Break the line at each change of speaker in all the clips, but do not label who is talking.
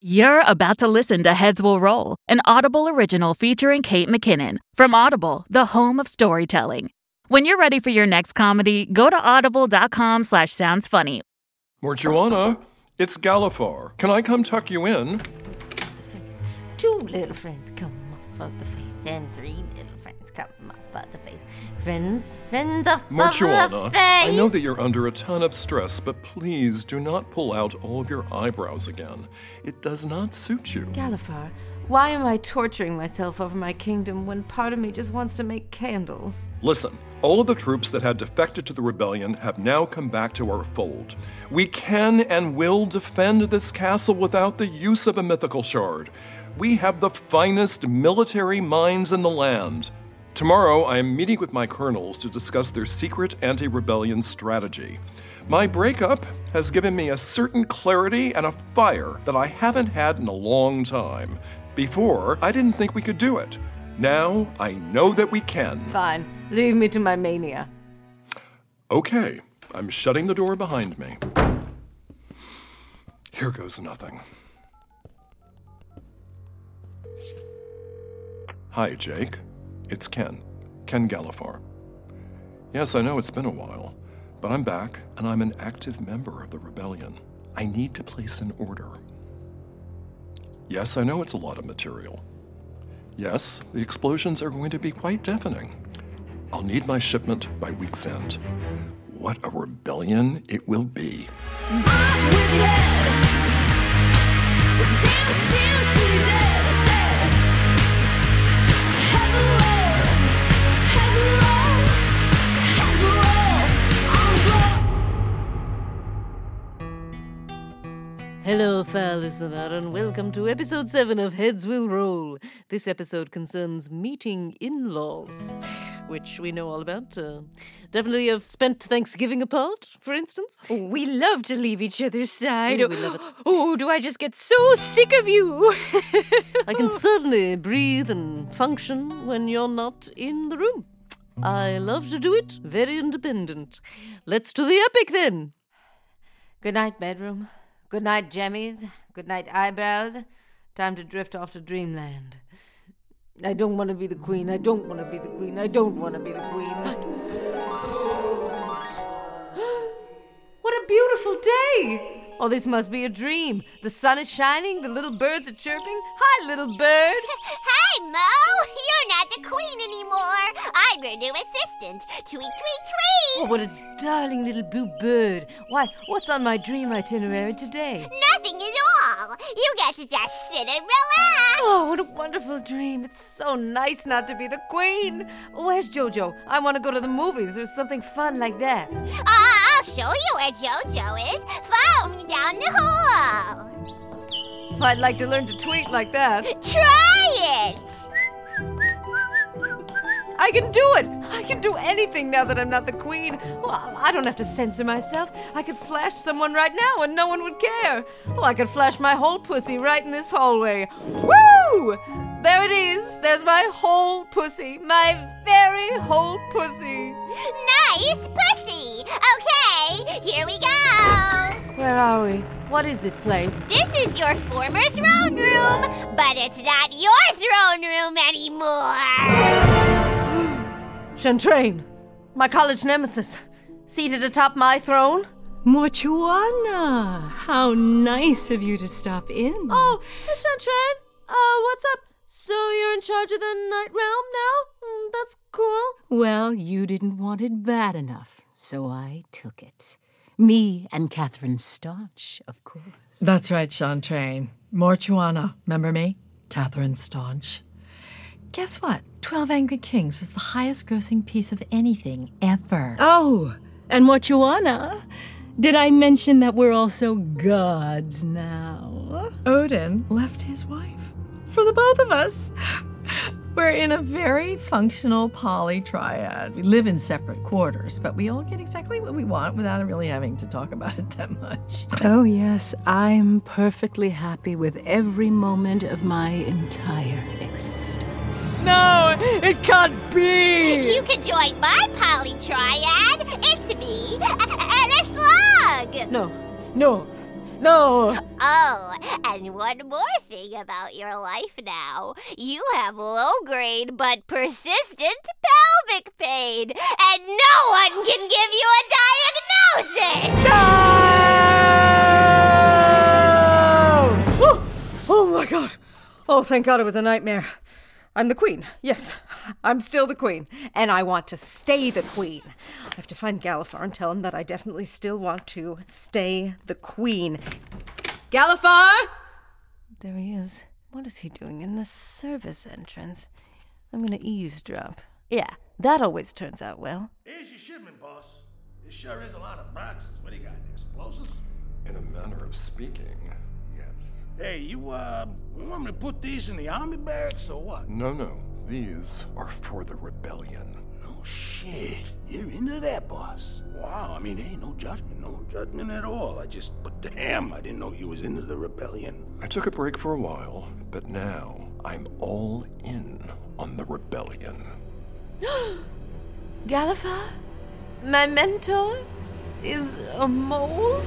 You're about to listen to Heads Will Roll, an Audible original featuring Kate McKinnon from Audible, the home of storytelling. When you're ready for your next comedy, go to audible.com slash sounds funny.
Mortuana, it's Galafhar. Can I come tuck you in?
face. Two little friends come off of the face, and three little friends come off of the face. Friends, friends of face.
I know that you're under a ton of stress, but please do not pull out all of your eyebrows again. It does not suit you.
Galafhar, why am I torturing myself over my kingdom when part of me just wants to make candles?
Listen, all of the troops that had defected to the rebellion have now come back to our fold. We can and will defend this castle without the use of a mythical shard. We have the finest military minds in the land. Tomorrow, I am meeting with my colonels to discuss their secret anti rebellion strategy. My breakup has given me a certain clarity and a fire that I haven't had in a long time. Before, I didn't think we could do it. Now, I know that we can.
Fine, leave me to my mania.
Okay, I'm shutting the door behind me. Here goes nothing. Hi, Jake. It's Ken. Ken Galafhar. Yes, I know it's been a while, but I'm back and I'm an active member of the rebellion. I need to place an order. Yes, I know it's a lot of material. Yes, the explosions are going to be quite deafening. I'll need my shipment by week's end. What a rebellion it will be.
Hello, fair listener, and welcome to episode 7 of Heads Will Roll. This episode concerns meeting in laws, which we know all about. Uh, definitely have spent Thanksgiving apart, for instance.
Oh, we love to leave each other's side.
We love it.
Oh, do I just get so sick of you?
I can certainly breathe and function when you're not in the room. I love to do it, very independent. Let's do the epic then. Good night, bedroom. Good night, jammies. Good night, eyebrows. Time to drift off to dreamland. I don't want to be the queen. I don't want to be the queen. I don't want to be the queen. Beautiful day! Oh, this must be a dream. The sun is shining, the little birds are chirping. Hi, little bird.
Hi, Mo! You're not the queen anymore. I'm your new assistant. Tweet, tweet, tweet!
Oh, what a darling little blue bird. Why, what's on my dream itinerary today?
Nothing at all. You get to just sit and relax.
Oh, what a wonderful dream. It's so nice not to be the queen. Where's Jojo? I want to go to the movies or something fun like that.
I'll show you where JoJo is. Follow me down the hall.
I'd like to learn to tweet like that.
Try it.
I can do it! I can do anything now that I'm not the queen. Well, I don't have to censor myself. I could flash someone right now and no one would care. Well, I could flash my whole pussy right in this hallway. Woo! There it is. There's my whole pussy. My very whole pussy.
Nice pussy. Okay, here we go.
Where are we? What is this place?
This is your former throne room, but it's not your throne room anymore.
Chantraine, my college nemesis, seated atop my throne.
Mortuana, how nice of you to stop in.
Oh, Chantraine, uh, what's up? So you're in charge of the night realm now? Mm, that's cool.
Well, you didn't want it bad enough, so I took it. Me and Catherine Staunch, of course.
That's right, Chantraine. Mortuana, remember me? Catherine Staunch. Guess what? 12 Angry Kings is the highest grossing piece of anything ever.
Oh, and Mortuana, did I mention that we're also gods now?
Odin left his wife for the both of us. We're in a very functional poly triad. We live in separate quarters, but we all get exactly what we want without really having to talk about it that much.
Oh, yes, I'm perfectly happy with every moment of my entire existence.
No, it can't be.
You can join my poly triad. It's me, A- and a slug.
No, no, No.
Oh, and one more thing about your life now. You have low grade but persistent pelvic pain, and no one can give you a diagnosis!
Oh, oh my god. Oh, thank god it was a nightmare. I'm the queen. Yes, I'm still the queen. And I want to stay the queen. I have to find Galafhar and tell him that I definitely still want to stay the queen. Galafhar! There he is. What is he doing in the service entrance? I'm gonna eavesdrop. Yeah, that always turns out well.
Here's your shipment, boss. This sure is a lot of boxes. What do you got there? Explosives?
In a manner of speaking, yes.
Hey, you, uh, you want me to put these in the army barracks or what?
No, no. These are for the rebellion.
No shit. You're into that, boss. Wow, I mean, hey, no judgment, no judgment at all. I just, but damn, I didn't know you was into the rebellion.
I took a break for a while, but now I'm all in on the rebellion.
Galafhar? My mentor? Is a mole?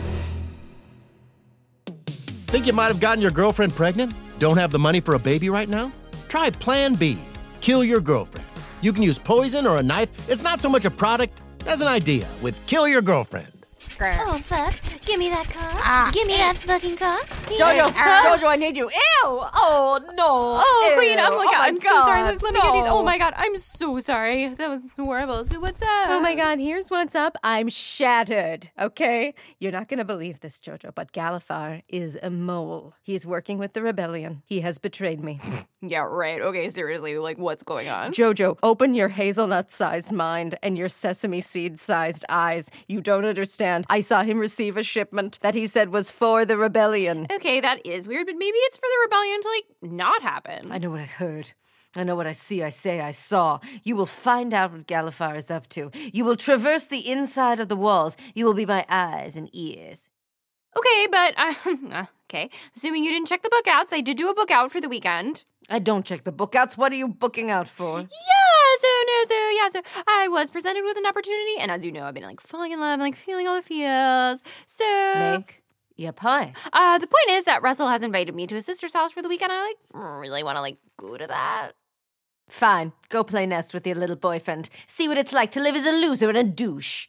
Think you might have gotten your girlfriend pregnant? Don't have the money for a baby right now? Try Plan B. Kill your girlfriend. You can use poison or a knife. It's not so much a product as an idea with Kill Your Girlfriend.
Oh, fuck. Give me that car. Ah, eh. Give me that fucking car.
Jojo, Jojo, I need you. Ew! Oh no!
Oh,
Ew.
Queen, I'm like,
oh my oh
I'm so sorry.
God,
Let me get these. Oh my god, I'm so sorry. That was horrible. So what's up?
Oh my god, here's what's up. I'm shattered, okay? You're not gonna believe this, Jojo, but Galafhar is a mole. He's working with the rebellion. He has betrayed me.
Yeah, right. Okay, seriously, like what's going on?
Jojo, open your hazelnut sized mind and your sesame seed sized eyes. You don't understand. I saw him receive a shipment that he said was for the rebellion.
Okay, that is weird, but maybe it's for the rebellion to like not happen.
I know what I heard. I know what I see, I say, I saw. You will find out what Galafhar is up to. You will traverse the inside of the walls. You will be my eyes and ears.
Okay, but uh, okay. Assuming you didn't check the book outs, I did do a book out for the weekend.
I don't check the book outs. What are you booking out for?
Yeah, so no, so yeah, so I was presented with an opportunity, and as you know, I've been like falling in love, and, like feeling all the feels. So
Make your pie.
Uh, the point is that Russell has invited me to his sister's house for the weekend. I like really want to like go to that.
Fine. Go play nest with your little boyfriend. See what it's like to live as a loser and a douche.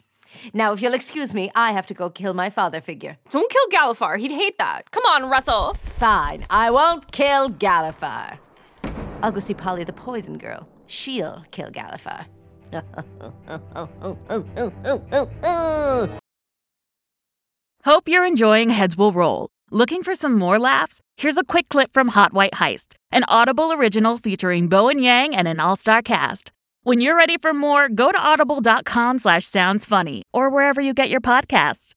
Now, if you'll excuse me, I have to go kill my father figure.
Don't kill Galafhar. He'd hate that. Come on, Russell.
Fine. I won't kill Galafhar. I'll go see Polly the Poison Girl. She'll kill Galafhar.
Hope you're enjoying Heads Will Roll. Looking for some more laughs? Here's a quick clip from Hot White Heist, an Audible original featuring Bowen Yang and an all-star cast. When you're ready for more, go to audible.com slash sounds funny or wherever you get your podcasts.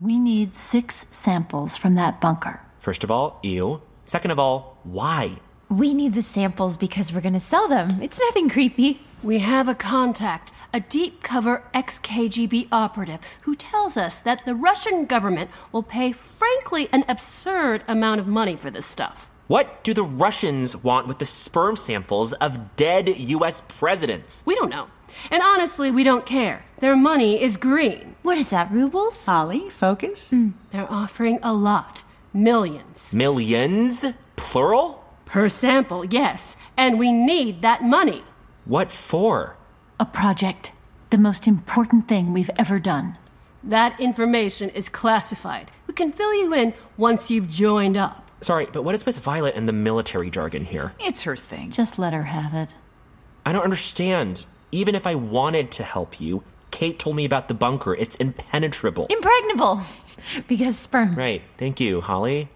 We need six samples from that bunker.
First of all, ew. Second of all, why?
We need the samples because we're going to sell them. It's nothing creepy.
We have a contact, a deep cover ex KGB operative, who tells us that the Russian government will pay, frankly, an absurd amount of money for this stuff.
What do the Russians want with the sperm samples of dead US presidents?
We don't know. And honestly, we don't care. Their money is green.
What is that, rubles?
Holly, focus. Hmm.
They're offering a lot. Millions.
Millions? Plural?
Per sample, yes. And we need that money.
What for?
A project. The most important thing we've ever done.
That information is classified. We can fill you in once you've joined up.
Sorry, but what is with Violet and the military jargon here?
It's her thing.
Just let her have it.
I don't understand. Even if I wanted to help you, Kate told me about the bunker. It's impenetrable.
Impregnable! because sperm.
right. Thank you, Holly.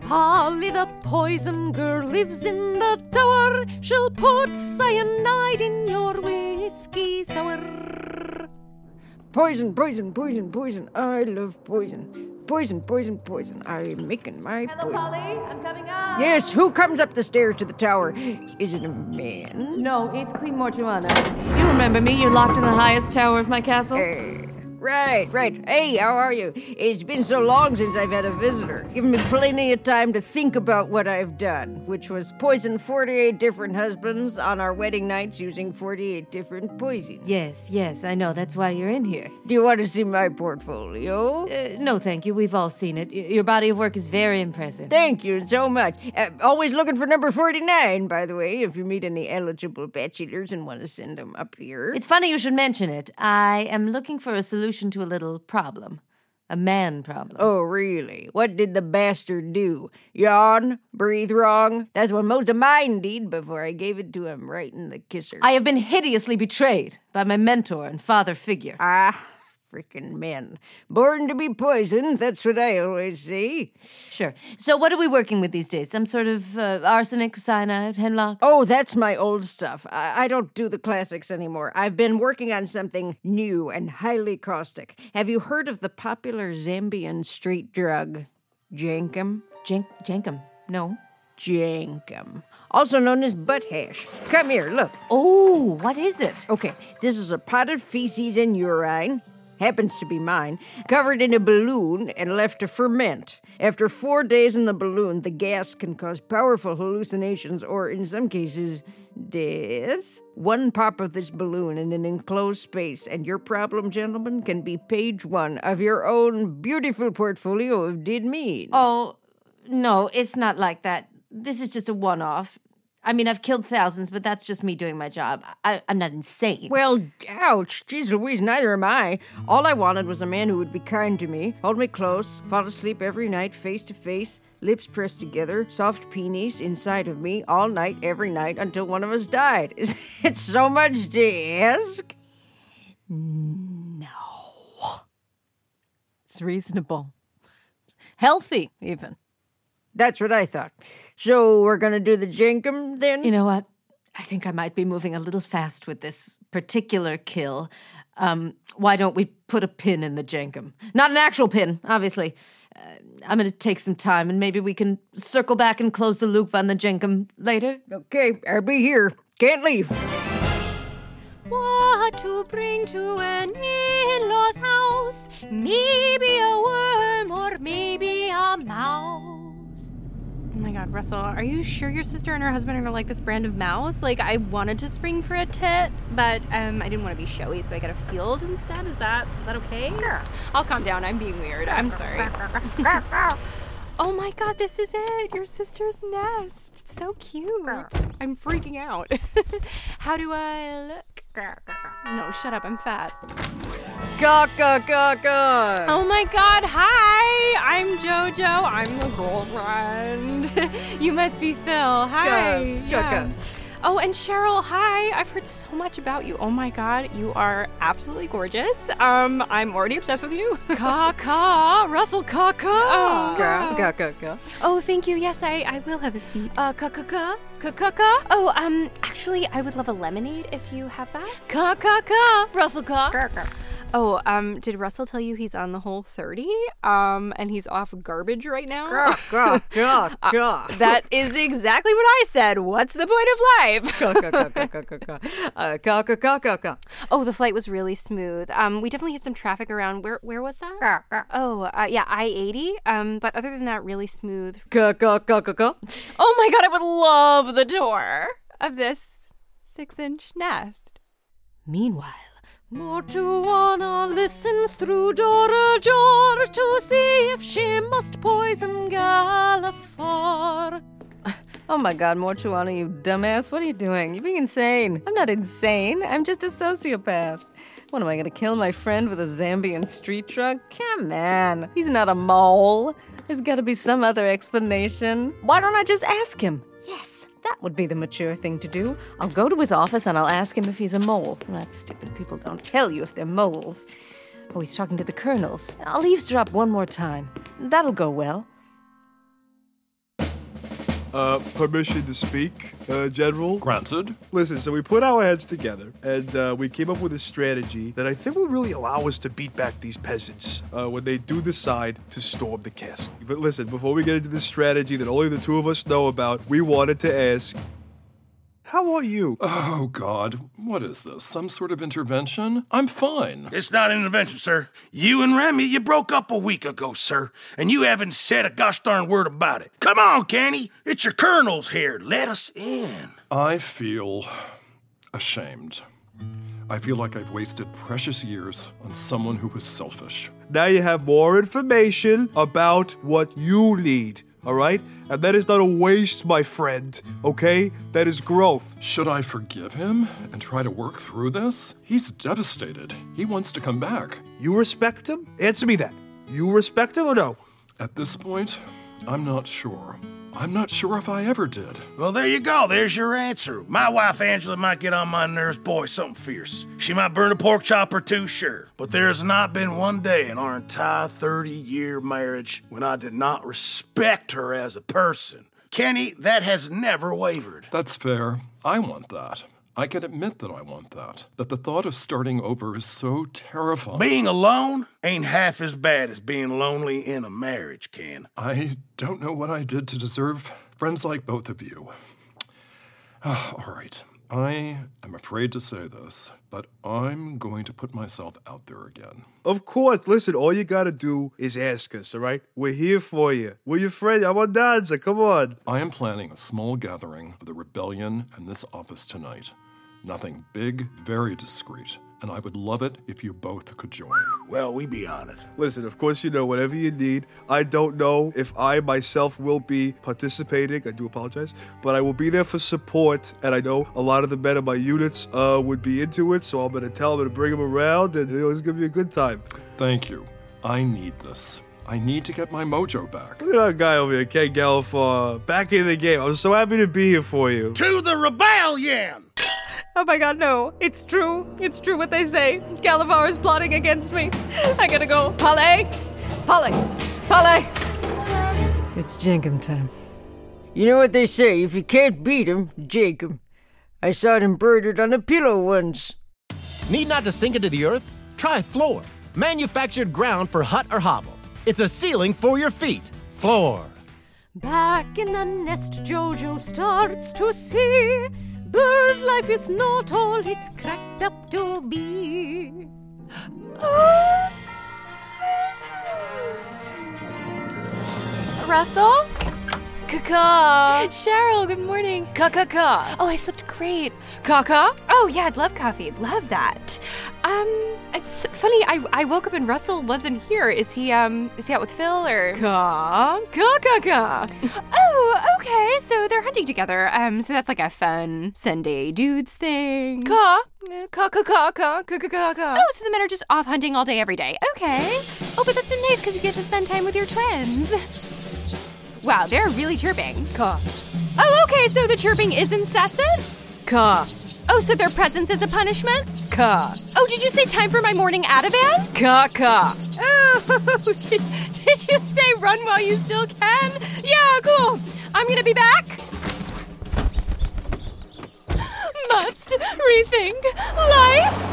Polly the Poison Girl lives in the tower. She'll put cyanide in your whiskey sour. Poison, poison, poison, poison. I love poison. Poison, poison, poison. I'm making my poison.
Polly. I'm coming up.
Yes, who comes up the stairs to the tower? Is it a man?
No, it's Queen Mortuana. You remember me? You're locked in the highest tower of my castle?
Eh,
Right, right. Hey, how are you? It's been so long since I've had a visitor. Given me plenty of time to think about what I've done, which was poison 48 different husbands on our wedding nights using 48 different poisons.
Yes, yes, I know. That's why you're in here.
Do you want to see my portfolio?
Uh, no, thank you. We've all seen it. Y- Your body of work is very impressive.
Thank you so much. Uh, always looking for number 49, by the way, if you meet any eligible bachelors and want to send them up here.
It's funny you should mention it. I am looking for a solution to a little problem. A man problem.
Oh, really? What did the bastard do? Yawn? Breathe wrong? That's what most of mine did before I gave it to him right in the kisser.
I have been hideously betrayed by my mentor and father figure.
Ah, frickin' men. Born to be poisoned, that's what I always see.
Sure. So, what are we working with these days? Some sort of uh, arsenic, cyanide, hemlock?
Oh, that's my old stuff. I-, I don't do the classics anymore. I've been working on something new and highly caustic. Have you heard of the popular Zambian street drug, Jankum?
Jank- Jankum? No.
Jankum. Also known as butt hash. Come here, look.
Oh, what is it?
Okay, this is a pot of feces and urine. Happens to be mine, covered in a balloon and left to ferment. After four days in the balloon, the gas can cause powerful hallucinations or, in some cases, death. One pop of this balloon in an enclosed space, and your problem, gentlemen, can be page one of your own beautiful portfolio of Did Mean.
Oh, no, it's not like that. This is just a one off. I mean, I've killed thousands, but that's just me doing my job. I, I'm not insane.
Well, ouch. Jeez Louise, neither am I. All I wanted was a man who would be kind to me, hold me close, fall asleep every night face to face, lips pressed together, soft peenies inside of me all night, every night until one of us died. Is it so much to ask?
No. It's reasonable. Healthy, even.
That's what I thought. So we're gonna do the Jankum then?
You know what? I think I might be moving a little fast with this particular kill. Um, why don't we put a pin in the Jankum? Not an actual pin, obviously. Uh, I'm going to take some time and maybe we can circle back and close the loop on the Jankum later.
Okay, I'll be here. Can't leave.
What to bring to an in-law's house? Maybe a worm or maybe a mouse. Oh my god, Russell, are you sure your sister and her husband are like this brand of mouse? Like, I wanted to spring for a tit, but um, I didn't want to be showy, so I got a field instead. Is that is that okay? Yeah. I'll calm down. I'm being weird. I'm sorry. oh my god, this is it. Your sister's nest. It's so cute. I'm freaking out. How do I look? No, shut up. I'm fat.
Gaga gaga.
Oh my god, hi! I'm JoJo. I'm the girlfriend. you must be Phil. Hi. Yeah.
gaga.
Oh, and Cheryl, hi. I've heard so much about you. Oh my god, you are absolutely gorgeous. Um, I'm already obsessed with you. Kaka, Russell Kaka. Oh,
Ga- gaga gaga.
Oh, thank you. Yes, I, I will have a seat. Uh, Kaka, Ka Kaka. Oh, um, actually, I would love a lemonade if you have that. Ka kaka, ka! Russell Kaka. Oh, um, did Russell tell you he's on the whole 30? Um, and he's off garbage right now?
Ga- ga- ga-
Uh, that is exactly what I said. What's the point of life?
Uh.
Oh, the flight was really smooth. Um, we definitely hit some traffic around. Where where was that?
Ga- ga.
Oh, uh, yeah, I eighty. Um, but other than that, really smooth. Oh my god, I would love the tour of this six-inch nest.
Meanwhile,
Mortuana listens through door to see if she must poison Galafhar.
Oh my god, Mortuana, you dumbass. What are you doing? You're being insane. I'm not insane. I'm just a sociopath. What am I gonna kill my friend with a Zambian street drug? Come on. He's not a mole. There's gotta be some other explanation. Why don't I just ask him? Yes, that would be the mature thing to do. I'll go to his office and I'll ask him if he's a mole. That's stupid. People don't tell you if they're moles. Oh, he's talking to the colonels. I'll eavesdrop one more time. That'll go well.
Uh, permission to speak, uh, General?
Granted.
Listen, so we put our heads together and uh, we came up with a strategy that I think will really allow us to beat back these peasants uh, when they do decide to storm the castle. But listen, before we get into this strategy that only the two of us know about, we wanted to ask how are you?
Oh, God. What is this? Some sort of intervention? I'm fine.
It's not an intervention, sir. You and Remy, you broke up a week ago, sir, and you haven't said a gosh darn word about it. Come on, Kenny. It's your colonel's here. Let us in.
I feel ashamed. I feel like I've wasted precious years on someone who was selfish.
Now you have more information about what you need, all right? And that is not a waste, my friend, okay? That is growth.
Should I forgive him and try to work through this? He's devastated. He wants to come back.
You respect him? Answer me that. You respect him or no?
At this point, I'm not sure. I'm not sure if I ever did.
Well, there you go. There's your answer. My wife Angela might get on my nerves. Boy, something fierce. She might burn a pork chop or two, sure. But there has not been one day in our entire 30 year marriage when I did not respect her as a person. Kenny, that has never wavered.
That's fair. I want that. I can admit that I want that. That the thought of starting over is so terrifying.
Being alone ain't half as bad as being lonely in a marriage, Ken.
I don't know what I did to deserve friends like both of you. All right. I am afraid to say this, but I'm going to put myself out there again.
Of course. Listen, all you gotta do is ask us, all right? We're here for you. We're your friend. I'm on Danza. Come on.
I am planning a small gathering of the rebellion in this office tonight. Nothing big, very discreet. And I would love it if you both could join.
Well, we be on it.
Listen, of course, you know, whatever you need. I don't know if I myself will be participating. I do apologize. But I will be there for support. And I know a lot of the men in my units uh, would be into it. So I'm going to tell them to bring them around. And you know, it's going to be a good time.
Thank you. I need this. I need to get my mojo back.
Look at that guy over here, Ken Galafhar, back in the game. I'm so happy to be here for you.
To the rebellion!
Oh my god, no. It's true. It's true what they say. Galafhar is plotting against me. I gotta go. Polly! Polly! Polly!
It's Jenkum time. You know what they say if you can't beat beat 'em, jake 'em. I saw it embroidered on a pillow once.
Need not to sink into the earth? Try Floor. Manufactured ground for hut or hovel. It's a ceiling for your feet. Floor.
Back in the nest, Jojo starts to see bird life is not all it's cracked up to be.
Russell? Kaka. Cheryl, good morning. Kaka. Oh, I slept great. Kaka? Oh, yeah, I'd love coffee. Love that. Um, it's funny. I, I woke up and Russell wasn't here. Is he um is he out with Phil or?
Ka ka ka ka.
Oh, okay. So they're hunting together. Um, so that's like a fun Sunday dudes thing.
Ka ka ka ka ka ka ka ka.
Oh, so the men are just off hunting all day, every day. Okay. Oh, but that's so nice because you get to spend time with your twins. Wow, they're really chirping.
Ka.
Oh, okay. So the chirping is incessant.
Ka.
Oh, so their presence is a punishment?
Ka.
Oh, did you say time for my morning Ativan?
Ka ka.
Oh, did, did you say run while you still can? Yeah, cool. I'm gonna be back. Must rethink life.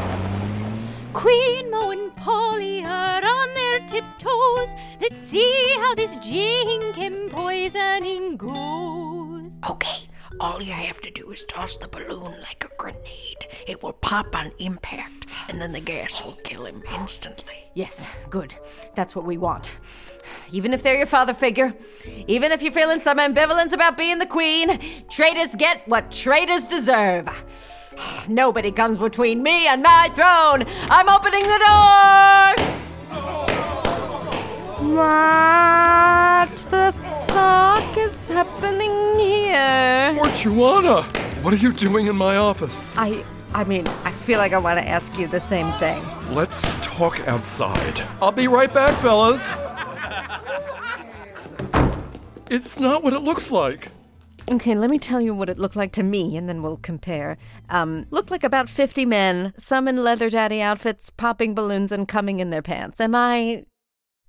Queen Mo and Polly are on their tiptoes. Let's see how this Jinkim poisoning goes.
Okay, all you have to do is toss the balloon like a grenade. It will pop on impact, and then the gas will kill him instantly.
Yes, good. That's what we want. Even if they're your father figure, even if you're feeling some ambivalence about being the queen, traitors get what traitors deserve. Nobody comes between me and my throne. I'm opening the door.
What the fuck is happening here?
Mortuana! What are you doing in my office?
I I mean, I feel like I want to ask you the same thing.
Let's talk outside. I'll be right back, fellas. It's not what it looks like.
Okay, let me tell you what it looked like to me, and then we'll compare. Um, looked like about 50 men, some in leather daddy outfits, popping balloons and coming in their pants. Am I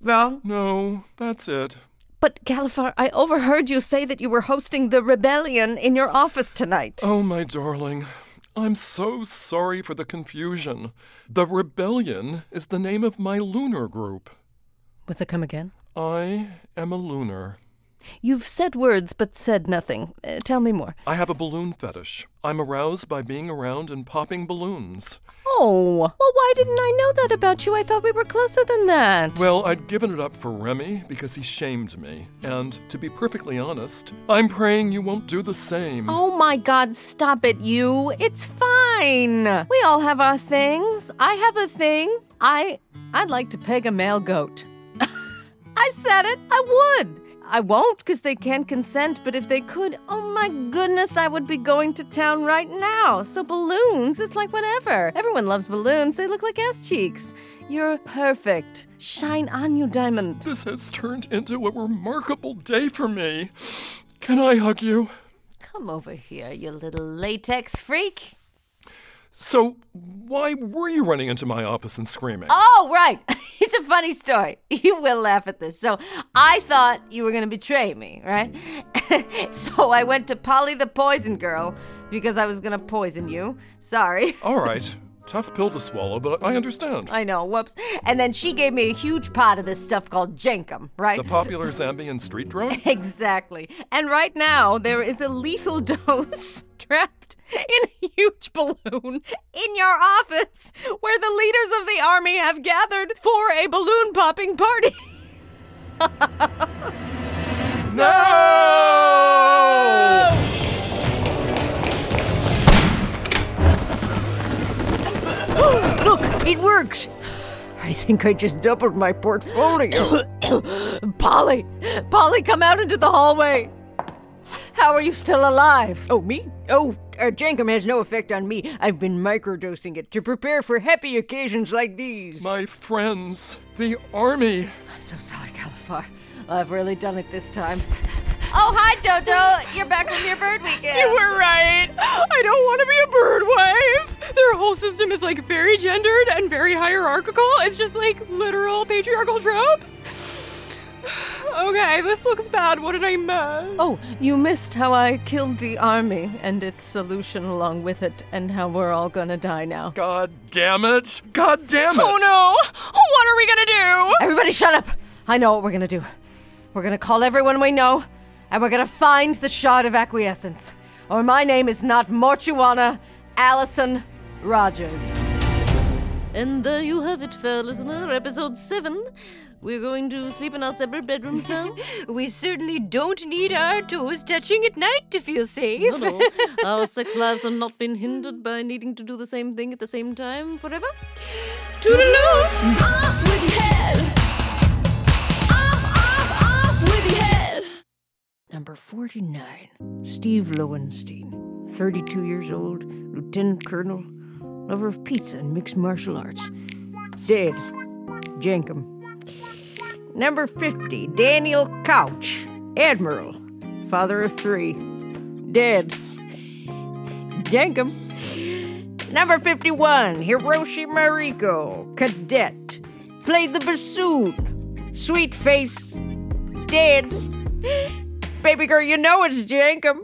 wrong?
No, that's it.
But, Galafhar, I overheard you say that you were hosting the rebellion in your office tonight.
Oh, my darling. I'm so sorry for the confusion. The Rebellion is the name of my looner group.
What's it come again?
I am a looner.
You've said words but said nothing. Uh, tell me more.
I have a balloon fetish. I'm aroused by being around and popping balloons.
Oh, well, why didn't I know that about you? I thought we were closer than that.
Well, I'd given it up for Remy because he shamed me. And to be perfectly honest, I'm praying you won't do the same.
Oh my god, stop it, you. It's fine. We all have our things. I have a thing. I I'd like to peg a male goat. I said it. I would. I won't because they can't consent, but if they could, oh my goodness, I would be going to town right now. So, balloons, it's like whatever. Everyone loves balloons, they look like ass cheeks. You're perfect. Shine on, you diamond.
This has turned into a remarkable day for me. Can I hug you?
Come over here, you little latex freak.
So, why were you running into my office and screaming?
Oh, right. It's a funny story. You will laugh at this. So, I thought you were going to betray me, right? so, I went to Polly the Poison Girl because I was going to poison you. Sorry.
All right. Tough pill to swallow, but I understand.
I know, whoops. And then she gave me a huge pot of this stuff called Jenkum, right?
The popular Zambian street drug?
exactly. And right now, there is a lethal dose trapped in a huge balloon in your office where the leaders of the army have gathered for a balloon popping party.
no!
Look, it works. I think I just doubled my portfolio.
Polly! Polly, come out into the hallway! How are you still alive?
Oh, me? Oh, uh, Jankum has no effect on me. I've been microdosing it to prepare for happy occasions like these.
My friends, the army.
I'm so sorry, Galafhar. I've really done it this time. Oh, hi, Jojo. You're back from your bird weekend.
You were right. I don't want to be a bird wife. Their whole system is like very gendered and very hierarchical. It's just like literal patriarchal tropes. Okay, this looks bad. What did I miss?
Oh, you missed how I killed the army and its solution along with it, and how we're all gonna die now.
God damn it! God damn it!
Oh no! What are we gonna do?
Everybody shut up! I know what we're gonna do. We're gonna call everyone we know, and we're gonna find the shard of acquiescence. Or my name is not Mortuana Allison Rogers. And there you have it, fair listener, episode 7. We're going to sleep in our separate bedrooms now?
we certainly don't need our toes touching at night to feel safe.
No, no. Our sex lives have not been hindered by needing to do the same thing at the same time forever.
Toodaloo!
Off with your head! Off, off, off with your head!
Number 49, Steve Lowenstein, 32 years old, Lieutenant Colonel, lover of pizza and mixed martial arts. Dead. Jankum. Number 50, Daniel Couch, Admiral, father of three. Dead. Jankum. Number 51, Hiroshi Mariko, Cadet, played the bassoon. Sweet face, dead. Baby girl, you know it's Jankum.